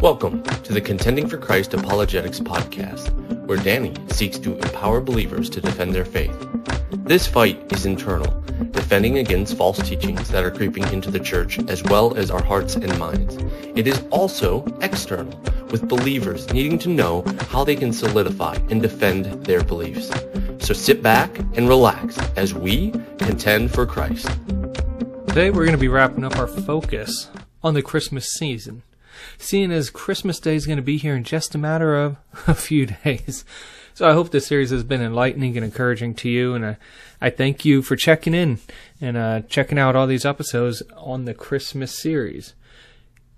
Welcome to the Contending for Christ Apologetics podcast, where Danny seeks to empower believers to defend their faith. This fight is internal, defending against false teachings that are creeping into the church as well as our hearts and minds. It is also external, with believers needing to know how they can solidify and defend their beliefs. So sit back and relax as we contend for Christ. Today we're going to be wrapping up our focus on the Christmas season. Seeing as Christmas Day is going to be here in just a matter of a few days. So I hope this series has been enlightening and encouraging to you, and I, I thank you for checking in and uh, checking out all these episodes on the Christmas series.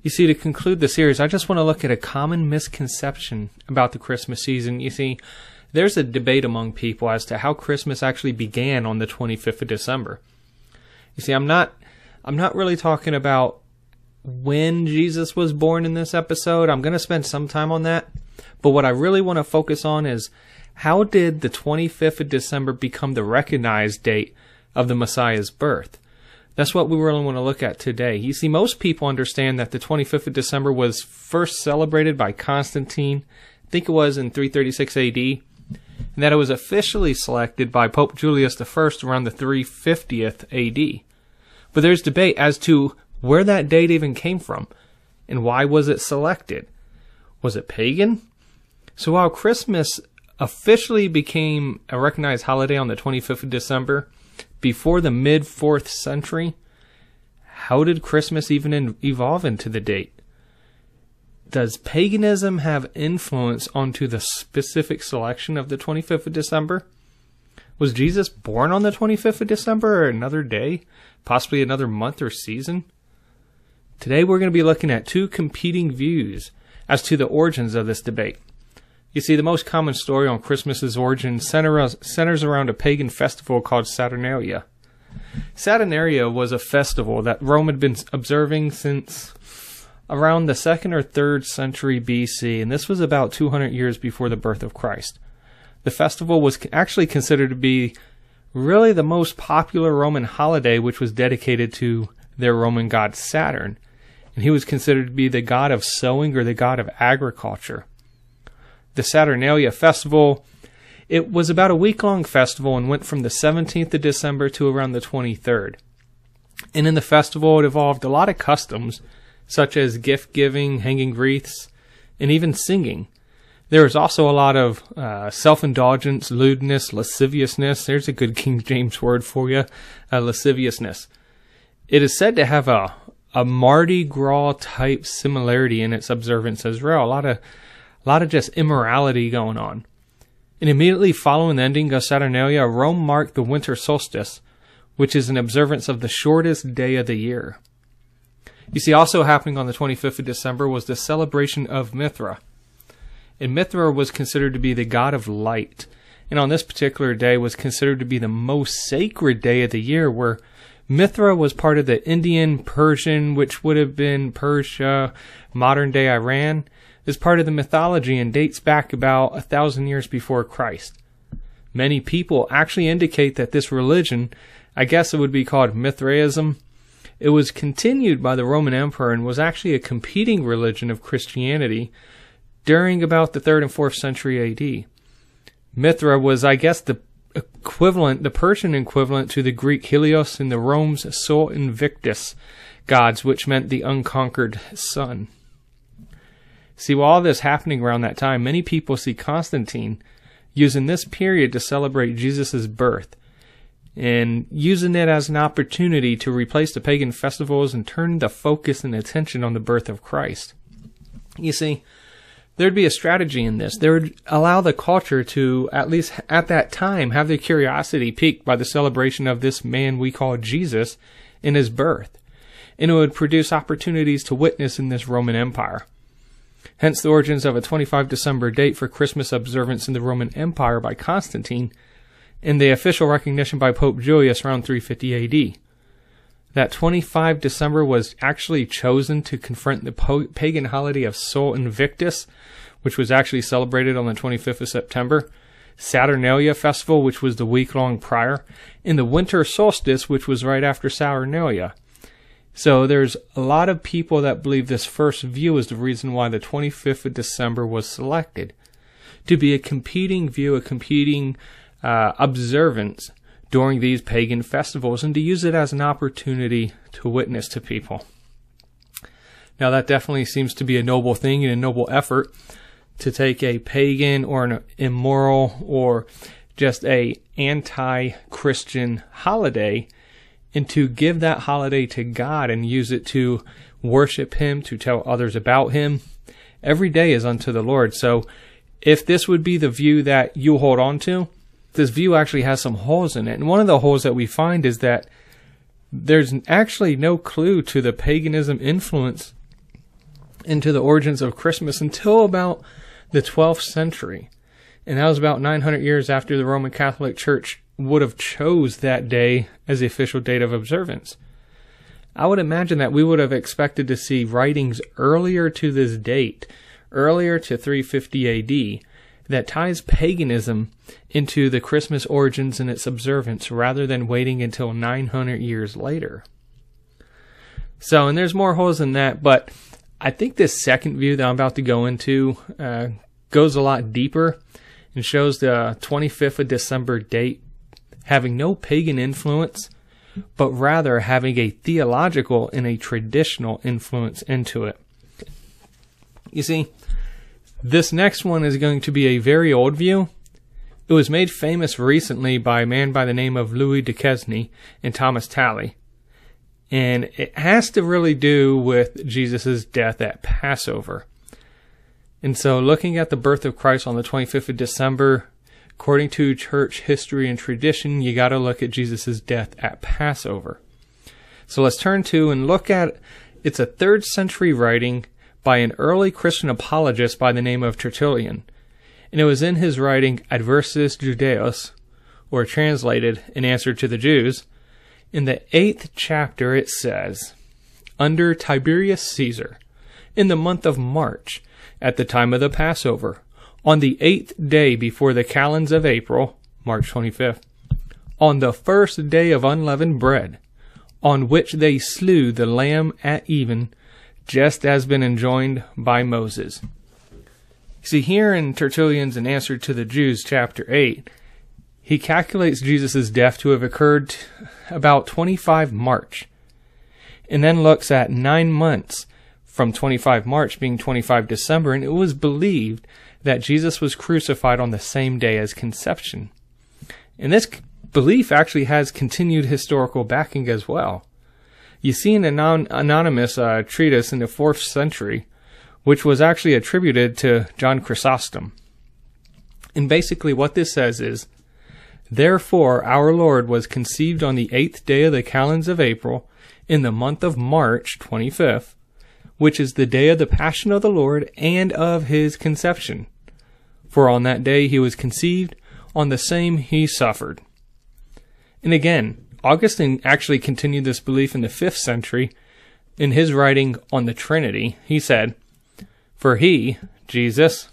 You see, to conclude the series, I just want to look at a common misconception about the Christmas season. You see, there's a debate among people as to how Christmas actually began on the 25th of December. You see, I'm not I'm not really talking about when Jesus was born in this episode. I'm going to spend some time on that. But what I really want to focus on is how did the 25th of December become the recognized date of the Messiah's birth? That's what we really want to look at today. You see, most people understand that the 25th of December was first celebrated by Constantine, I think it was in 336 AD, and that it was officially selected by Pope Julius I around the 350th AD. But there's debate as to where that date even came from and why was it selected. Was it pagan? So while Christmas officially became a recognized holiday on the 25th of December before the mid 4th century, how did Christmas even in- evolve into the date? Does paganism have influence onto the specific selection of the 25th of December? Was Jesus born on the 25th of December or another day? Possibly another month or season? Today we're going to be looking at two competing views as to the origins of this debate. You see, the most common story on Christmas's origin centers around a pagan festival called Saturnalia. Saturnalia was a festival that Rome had been observing since around the second or third century BC, and this was about 200 years before the birth of Christ. The festival was actually considered to be really the most popular Roman holiday, which was dedicated to their Roman god Saturn, and he was considered to be the god of sowing or the god of agriculture. The Saturnalia festival, it was about a week long festival and went from the 17th of December to around the 23rd. And in the festival, it evolved a lot of customs such as gift giving, hanging wreaths, and even singing. There was also a lot of uh, self indulgence, lewdness, lasciviousness. There's a good King James word for you uh, lasciviousness. It is said to have a, a Mardi Gras type similarity in its observance as well. A lot of, a lot of just immorality going on. And immediately following the ending of Saturnalia, Rome marked the winter solstice, which is an observance of the shortest day of the year. You see, also happening on the 25th of December was the celebration of Mithra. And Mithra was considered to be the god of light. And on this particular day was considered to be the most sacred day of the year where Mithra was part of the Indian Persian, which would have been Persia, modern day Iran, is part of the mythology and dates back about a thousand years before Christ. Many people actually indicate that this religion, I guess it would be called Mithraism, it was continued by the Roman Emperor and was actually a competing religion of Christianity during about the 3rd and 4th century AD. Mithra was, I guess, the equivalent, the Persian equivalent to the Greek Helios and the Rome's Sol Invictus gods, which meant the unconquered sun. See, while all this happening around that time, many people see Constantine using this period to celebrate Jesus' birth and using it as an opportunity to replace the pagan festivals and turn the focus and attention on the birth of Christ. You see, there'd be a strategy in this. There would allow the culture to, at least at that time, have their curiosity piqued by the celebration of this man we call Jesus in his birth. And it would produce opportunities to witness in this Roman Empire. Hence the origins of a 25 December date for Christmas observance in the Roman Empire by Constantine and the official recognition by Pope Julius around 350 AD. That 25 December was actually chosen to confront the po- pagan holiday of Sol Invictus, which was actually celebrated on the 25th of September, Saturnalia festival, which was the week long prior, and the winter solstice, which was right after Saturnalia. So there's a lot of people that believe this first view is the reason why the 25th of December was selected. To be a competing view, a competing uh, observance during these pagan festivals, and to use it as an opportunity to witness to people. Now, that definitely seems to be a noble thing and a noble effort to take a pagan or an immoral or just a anti-Christian holiday and to give that holiday to God and use it to worship Him, to tell others about Him. Every day is unto the Lord. So if this would be the view that you hold on to, this view actually has some holes in it. And one of the holes that we find is that there's actually no clue to the paganism influence into the origins of Christmas until about the 12th century. And that was about 900 years after the Roman Catholic Church would have chose that day as the official date of observance. I would imagine that we would have expected to see writings earlier to this date, earlier to 350 AD, that ties paganism into the Christmas origins and its observance rather than waiting until 900 years later. So, and there's more holes in that, but I think this second view that I'm about to go into uh, goes a lot deeper and shows the 25th of December date having no pagan influence, but rather having a theological and a traditional influence into it. You see, this next one is going to be a very old view. It was made famous recently by a man by the name of Louis Duquesne and Thomas Talley. And it has to really do with Jesus' death at Passover. And so, looking at the birth of Christ on the 25th of December, according to church history and tradition, you got to look at Jesus' death at Passover. So, let's turn to and look at it's a third century writing by an early Christian apologist by the name of Tertullian. And it was in his writing Adversus Judaeos, or translated, in answer to the Jews. In the eighth chapter, it says, Under Tiberius Caesar, in the month of March, at the time of the Passover, on the eighth day before the calends of April, March 25th, on the first day of unleavened bread, on which they slew the lamb at even, just as been enjoined by Moses. See, here in Tertullian's An Answer to the Jews, chapter 8, he calculates Jesus' death to have occurred about 25 March, and then looks at nine months from 25 March being 25 December, and it was believed that Jesus was crucified on the same day as conception. And this belief actually has continued historical backing as well. You see an anon- anonymous uh, treatise in the 4th century, which was actually attributed to John Chrysostom. And basically, what this says is Therefore, our Lord was conceived on the eighth day of the calends of April, in the month of March 25th, which is the day of the Passion of the Lord and of his conception. For on that day he was conceived, on the same he suffered. And again, Augustine actually continued this belief in the 5th century. In his writing on the Trinity, he said, For he, Jesus,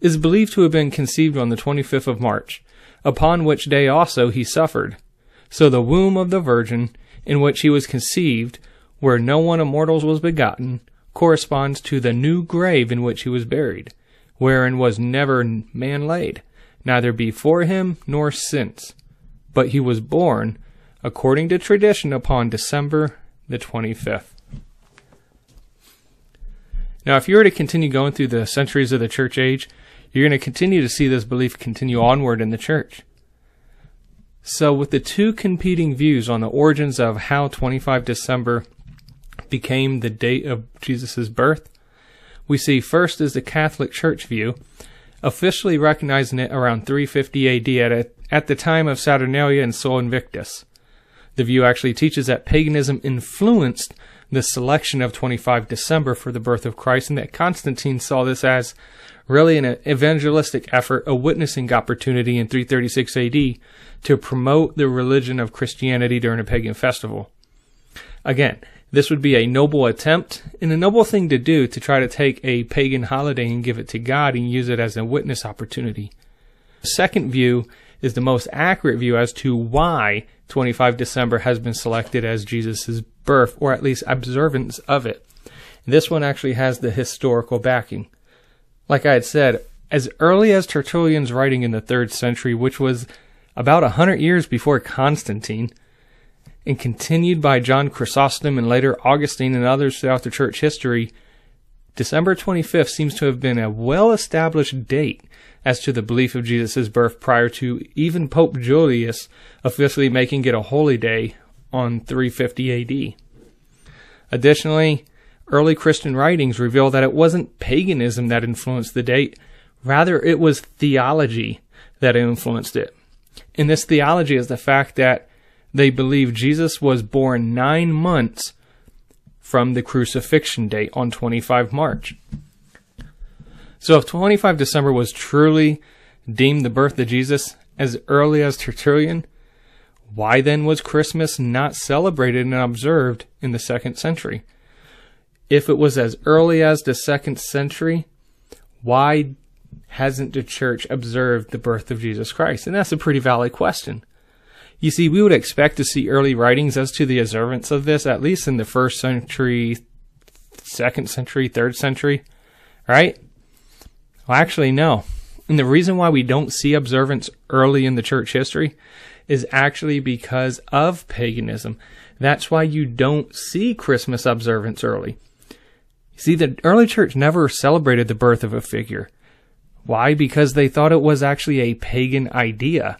is believed to have been conceived on the 25th of March, upon which day also he suffered. So the womb of the Virgin, in which he was conceived, where no one of mortals was begotten, corresponds to the new grave in which he was buried, wherein was never man laid, neither before him nor since. But he was born, according to tradition, upon December the 25th. Now, if you were to continue going through the centuries of the church age, you're going to continue to see this belief continue onward in the church. So, with the two competing views on the origins of how 25 December became the date of Jesus' birth, we see first is the Catholic Church view, officially recognizing it around 350 AD at, a, at the time of Saturnalia and Sol Invictus. The view actually teaches that paganism influenced the selection of 25 December for the birth of Christ, and that Constantine saw this as really an evangelistic effort, a witnessing opportunity in 336 AD to promote the religion of Christianity during a pagan festival. Again, this would be a noble attempt and a noble thing to do to try to take a pagan holiday and give it to God and use it as a witness opportunity. The second view is the most accurate view as to why 25 December has been selected as Jesus' birth, or at least observance of it. This one actually has the historical backing. Like I had said, as early as Tertullian's writing in the third century, which was about a hundred years before Constantine, and continued by John Chrysostom and later Augustine and others throughout the church history, December 25th seems to have been a well established date as to the belief of Jesus' birth prior to even Pope Julius officially making it a holy day on 350 AD. Additionally, early Christian writings reveal that it wasn't paganism that influenced the date, rather, it was theology that influenced it. And this theology is the fact that they believe Jesus was born nine months from the crucifixion date on 25 March. So if 25 December was truly deemed the birth of Jesus as early as Tertullian, why then was Christmas not celebrated and observed in the second century? If it was as early as the second century, why hasn't the church observed the birth of Jesus Christ? And that's a pretty valid question. You see, we would expect to see early writings as to the observance of this, at least in the first century, second century, third century, right? Well, actually, no. And the reason why we don't see observance early in the church history is actually because of paganism. That's why you don't see Christmas observance early. You see, the early church never celebrated the birth of a figure. Why? Because they thought it was actually a pagan idea.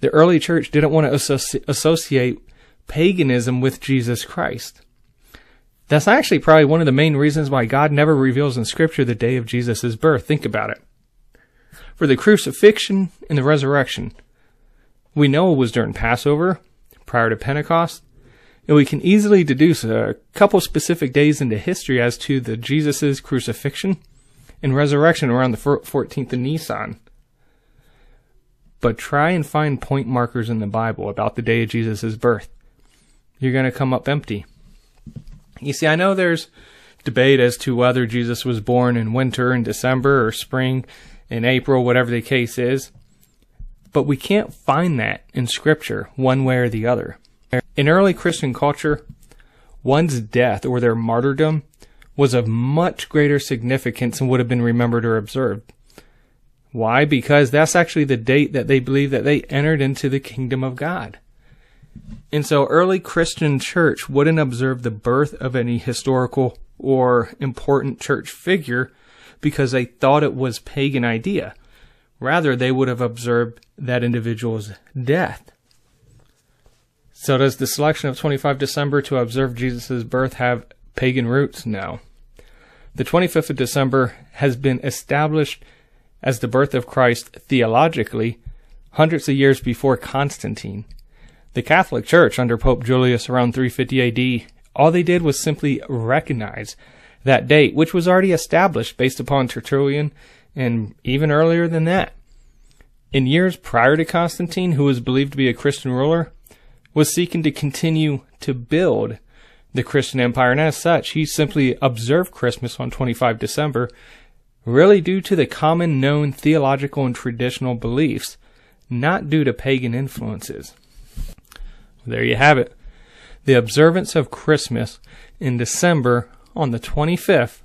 The early church didn't want to associ- associate paganism with Jesus Christ. That's actually probably one of the main reasons why God never reveals in Scripture the day of Jesus' birth. Think about it. For the crucifixion and the resurrection, we know it was during Passover, prior to Pentecost, and we can easily deduce a couple specific days into history as to the Jesus' crucifixion and resurrection around the 14th of Nisan but try and find point markers in the Bible about the day of Jesus' birth. You're going to come up empty. You see, I know there's debate as to whether Jesus was born in winter in December or spring in April, whatever the case is, but we can't find that in Scripture one way or the other. In early Christian culture, one's death or their martyrdom was of much greater significance and would have been remembered or observed. Why? Because that's actually the date that they believe that they entered into the kingdom of God. And so early Christian church wouldn't observe the birth of any historical or important church figure because they thought it was pagan idea. Rather, they would have observed that individual's death. So does the selection of 25 December to observe Jesus' birth have pagan roots? No. The 25th of December has been established as the birth of Christ theologically hundreds of years before Constantine. The Catholic Church under Pope Julius around 350 AD, all they did was simply recognize that date, which was already established based upon Tertullian and even earlier than that. In years prior to Constantine, who was believed to be a Christian ruler, was seeking to continue to build the Christian empire, and as such, he simply observed Christmas on 25 December really due to the common known theological and traditional beliefs, not due to pagan influences. There you have it. The observance of Christmas in December on the 25th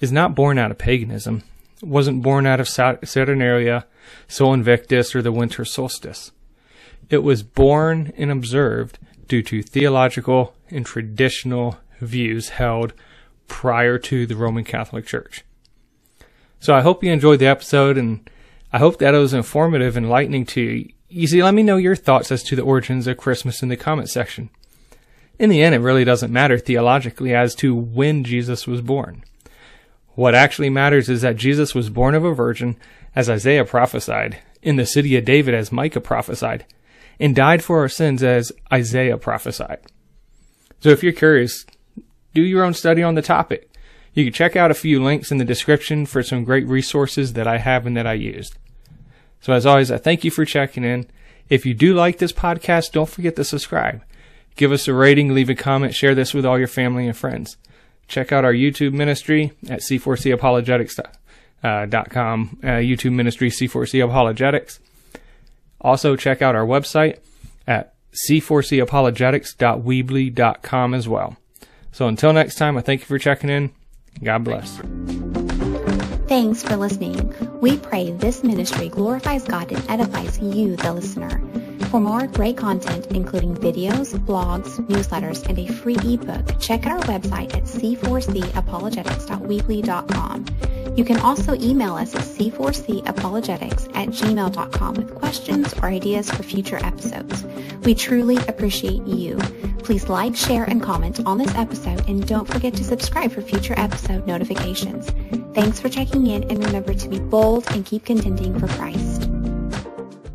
is not born out of paganism. It wasn't born out of Saturnalia, Sol Invictus, or the winter solstice. It was born and observed due to theological and traditional views held prior to the Roman Catholic Church. So I hope you enjoyed the episode and I hope that it was informative and enlightening to you. You see, let me know your thoughts as to the origins of Christmas in the comment section. In the end, it really doesn't matter theologically as to when Jesus was born. What actually matters is that Jesus was born of a virgin, as Isaiah prophesied, in the city of David, as Micah prophesied, and died for our sins, as Isaiah prophesied. So if you're curious, do your own study on the topic. You can check out a few links in the description for some great resources that I have and that I used. So as always, I thank you for checking in. If you do like this podcast, don't forget to subscribe. Give us a rating, leave a comment, share this with all your family and friends. Check out our YouTube ministry at C4CApologetics.com, uh, uh, YouTube ministry C4C Apologetics. Also, check out our website at c4capologetics.weebly.com as well. So until next time, I thank you for checking in. God bless. Thanks for listening. We pray this ministry glorifies God and edifies you, the listener. For more great content, including videos, blogs, newsletters, and a free ebook, check out our website at c4capologetics.weebly.com. You can also email us at c4capologetics at gmail.com with questions or ideas for future episodes. We truly appreciate you. Please like, share, and comment on this episode, and don't forget to subscribe for future episode notifications. Thanks for checking in, and remember to be bold and keep contending for Christ.